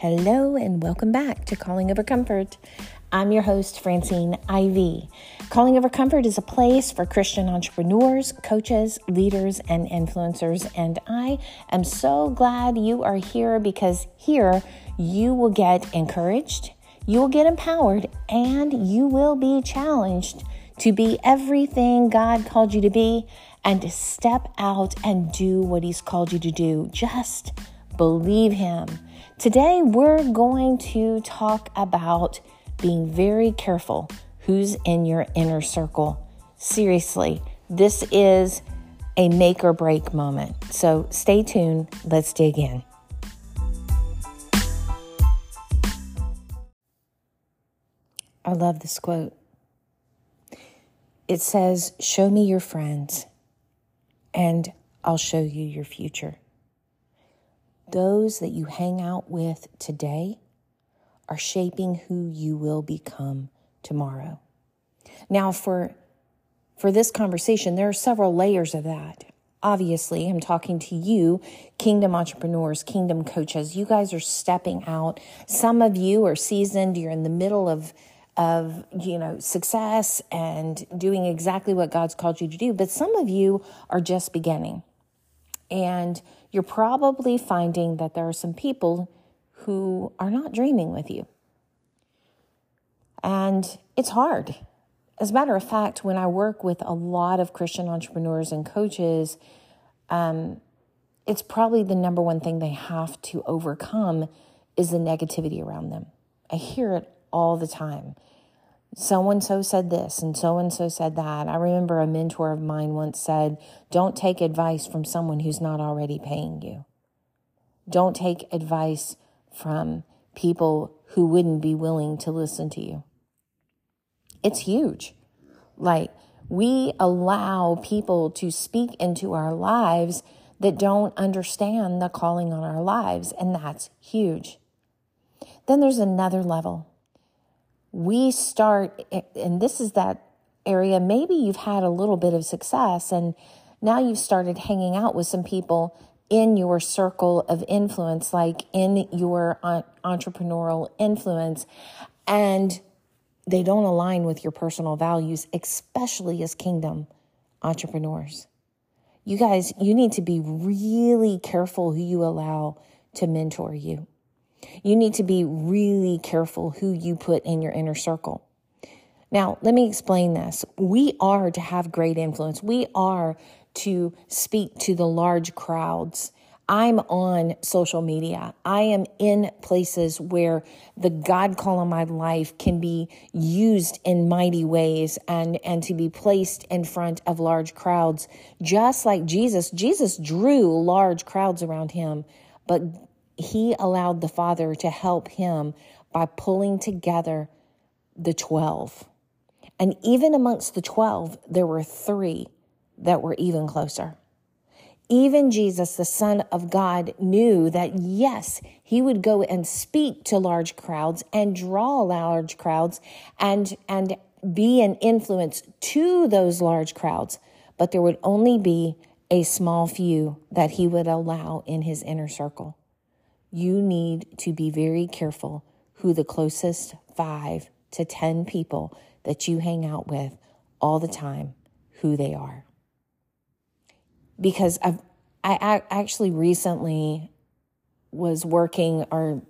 Hello, and welcome back to Calling Over Comfort. I'm your host, Francine Ivy. Calling Over Comfort is a place for Christian entrepreneurs, coaches, leaders, and influencers. And I am so glad you are here because here you will get encouraged, you will get empowered, and you will be challenged to be everything God called you to be and to step out and do what He's called you to do. Just believe Him. Today, we're going to talk about being very careful who's in your inner circle. Seriously, this is a make or break moment. So stay tuned. Let's dig in. I love this quote. It says, Show me your friends, and I'll show you your future those that you hang out with today are shaping who you will become tomorrow. Now, for, for this conversation, there are several layers of that. Obviously, I'm talking to you, kingdom entrepreneurs, kingdom coaches. You guys are stepping out. Some of you are seasoned, you're in the middle of of you know success and doing exactly what God's called you to do but some of you are just beginning and you're probably finding that there are some people who are not dreaming with you. And it's hard. As a matter of fact, when I work with a lot of Christian entrepreneurs and coaches, um, it's probably the number one thing they have to overcome is the negativity around them. I hear it all the time so and so said this and so and so said that. I remember a mentor of mine once said, Don't take advice from someone who's not already paying you. Don't take advice from people who wouldn't be willing to listen to you. It's huge. Like, we allow people to speak into our lives that don't understand the calling on our lives, and that's huge. Then there's another level we start, and this is that area, maybe you've had a little bit of success and now you've started hanging out with some people in your circle of influence, like in your entrepreneurial influence, and they don't align with your personal values, especially as kingdom entrepreneurs. You guys, you need to be really careful who you allow to mentor you. You need to be really careful who you put in your inner circle. Now, let me explain this. We are to have great influence. We are to speak to the large crowds. I'm on social media. I am in places where the God call on my life can be used in mighty ways and, and to be placed in front of large crowds. Just like Jesus, Jesus drew large crowds around him, but he allowed the Father to help him by pulling together the 12. And even amongst the 12, there were three that were even closer. Even Jesus, the Son of God, knew that yes, he would go and speak to large crowds and draw large crowds and, and be an influence to those large crowds, but there would only be a small few that he would allow in his inner circle you need to be very careful who the closest five to 10 people that you hang out with all the time, who they are. Because I've, I actually recently was working or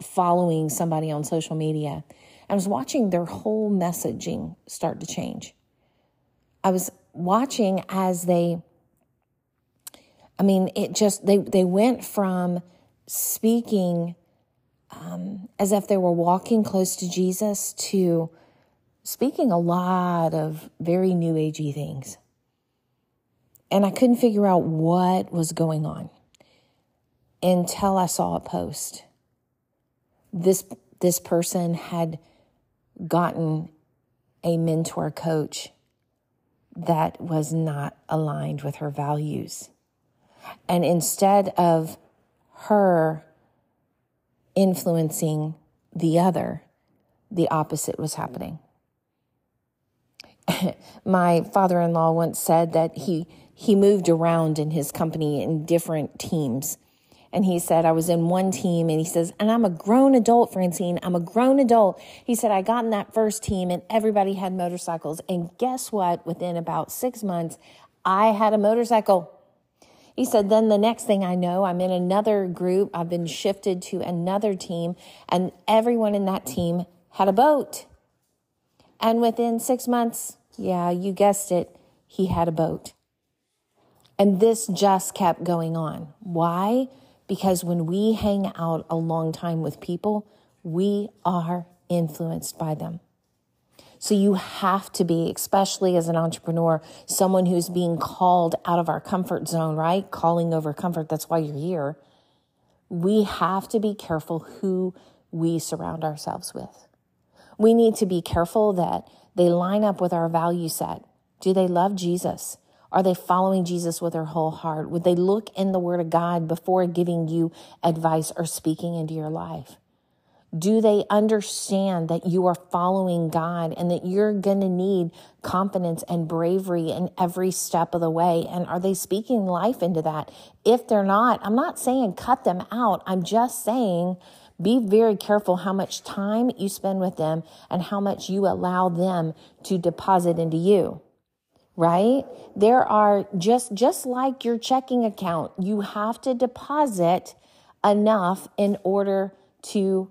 following somebody on social media. I was watching their whole messaging start to change. I was watching as they, I mean, it just, they, they went from speaking um, as if they were walking close to Jesus to speaking a lot of very new agey things. And I couldn't figure out what was going on until I saw a post. This this person had gotten a mentor coach that was not aligned with her values. And instead of her influencing the other, the opposite was happening. My father in law once said that he, he moved around in his company in different teams. And he said, I was in one team and he says, and I'm a grown adult, Francine. I'm a grown adult. He said, I got in that first team and everybody had motorcycles. And guess what? Within about six months, I had a motorcycle. He said, then the next thing I know, I'm in another group. I've been shifted to another team and everyone in that team had a boat. And within six months, yeah, you guessed it, he had a boat. And this just kept going on. Why? Because when we hang out a long time with people, we are influenced by them. So you have to be, especially as an entrepreneur, someone who's being called out of our comfort zone, right? Calling over comfort. That's why you're here. We have to be careful who we surround ourselves with. We need to be careful that they line up with our value set. Do they love Jesus? Are they following Jesus with their whole heart? Would they look in the Word of God before giving you advice or speaking into your life? Do they understand that you are following God and that you're going to need confidence and bravery in every step of the way? And are they speaking life into that? If they're not, I'm not saying cut them out. I'm just saying be very careful how much time you spend with them and how much you allow them to deposit into you right? There are just, just like your checking account, you have to deposit enough in order to,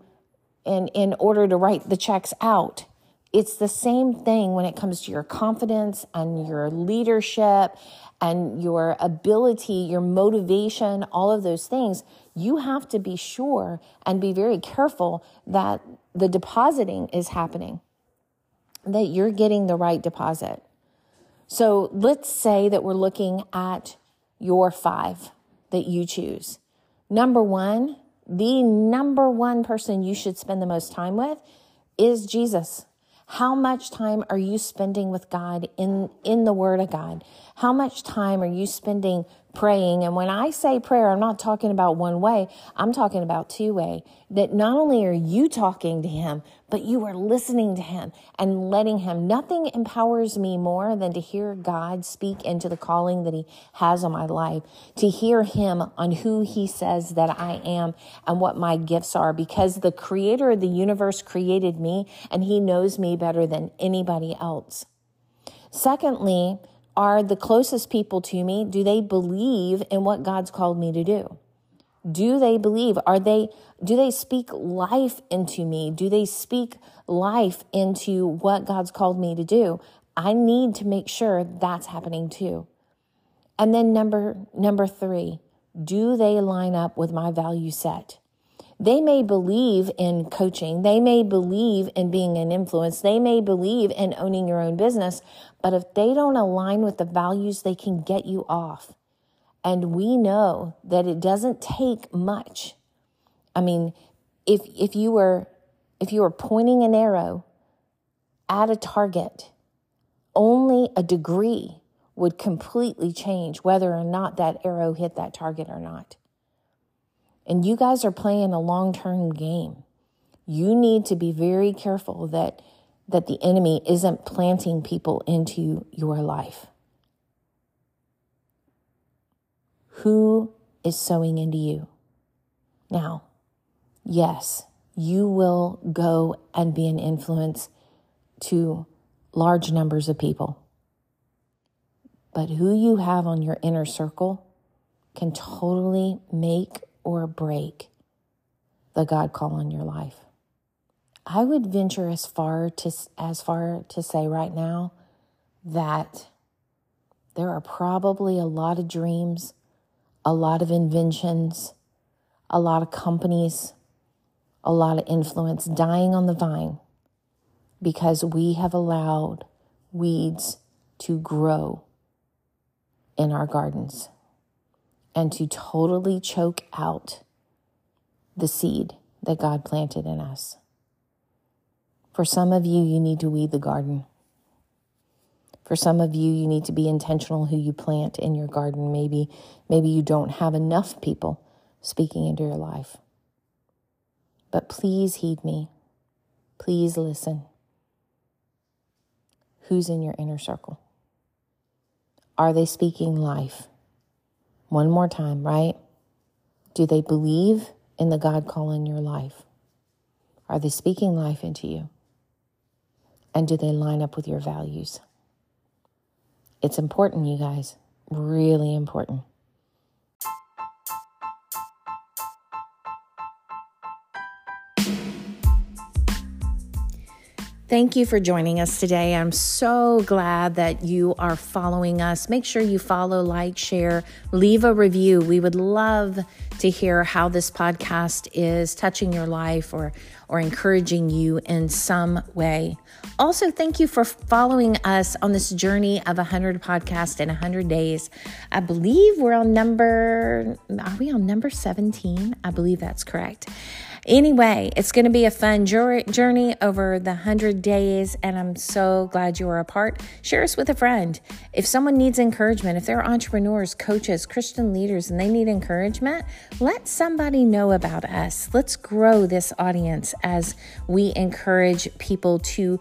in, in order to write the checks out. It's the same thing when it comes to your confidence and your leadership and your ability, your motivation, all of those things. You have to be sure and be very careful that the depositing is happening, that you're getting the right deposit. So let's say that we're looking at your five that you choose. Number one, the number one person you should spend the most time with is Jesus. How much time are you spending with God in, in the Word of God? How much time are you spending praying? And when I say prayer, I'm not talking about one way. I'm talking about two way. That not only are you talking to Him, but you are listening to Him and letting Him. Nothing empowers me more than to hear God speak into the calling that He has on my life, to hear Him on who He says that I am and what my gifts are, because the Creator of the universe created me and He knows me better than anybody else. Secondly, are the closest people to me, do they believe in what God's called me to do? Do they believe? Are they, do they speak life into me? Do they speak life into what God's called me to do? I need to make sure that's happening too. And then number, number three, do they line up with my value set? They may believe in coaching. They may believe in being an influence. They may believe in owning your own business. But if they don't align with the values, they can get you off. And we know that it doesn't take much. I mean, if, if you were, if you were pointing an arrow at a target, only a degree would completely change whether or not that arrow hit that target or not. And you guys are playing a long term game. You need to be very careful that, that the enemy isn't planting people into your life. Who is sowing into you? Now, yes, you will go and be an influence to large numbers of people. But who you have on your inner circle can totally make or break the God call on your life. I would venture as far to as far to say right now that there are probably a lot of dreams, a lot of inventions, a lot of companies, a lot of influence dying on the vine because we have allowed weeds to grow in our gardens and to totally choke out the seed that God planted in us. For some of you, you need to weed the garden. For some of you, you need to be intentional who you plant in your garden. Maybe, maybe you don't have enough people speaking into your life. But please heed me. Please listen. Who's in your inner circle? Are they speaking life? One more time, right? Do they believe in the God call in your life? Are they speaking life into you? And do they line up with your values? It's important, you guys, really important. Thank you for joining us today. I'm so glad that you are following us. Make sure you follow, like, share, leave a review. We would love to hear how this podcast is touching your life or or encouraging you in some way. Also, thank you for following us on this journey of 100 podcasts in 100 days. I believe we're on number are we on number 17? I believe that's correct. Anyway, it's going to be a fun journey over the 100 days, and I'm so glad you are a part. Share us with a friend. If someone needs encouragement, if they're entrepreneurs, coaches, Christian leaders, and they need encouragement, let somebody know about us. Let's grow this audience as we encourage people to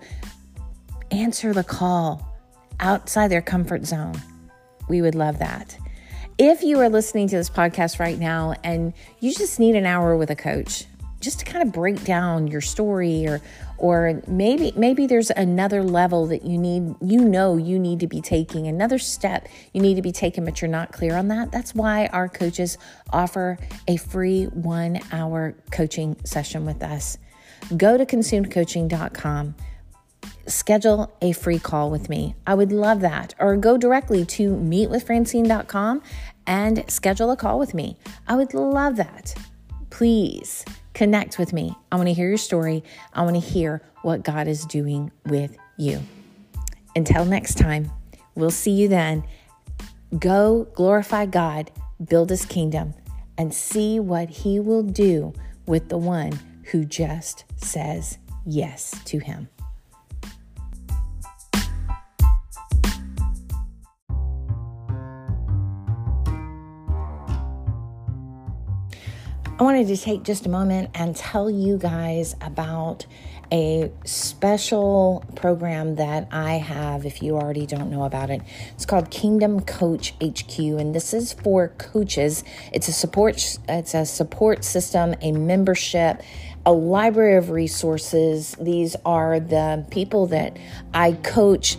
answer the call outside their comfort zone. We would love that. If you are listening to this podcast right now and you just need an hour with a coach, just to kind of break down your story or or maybe maybe there's another level that you need you know you need to be taking another step you need to be taking but you're not clear on that. That's why our coaches offer a free 1 hour coaching session with us. Go to consumedcoaching.com schedule a free call with me. I would love that. Or go directly to meetwithfrancine.com and schedule a call with me. I would love that. Please Connect with me. I want to hear your story. I want to hear what God is doing with you. Until next time, we'll see you then. Go glorify God, build his kingdom, and see what he will do with the one who just says yes to him. I wanted to take just a moment and tell you guys about a special program that I have if you already don't know about it. It's called Kingdom Coach HQ and this is for coaches. It's a support it's a support system, a membership, a library of resources. These are the people that I coach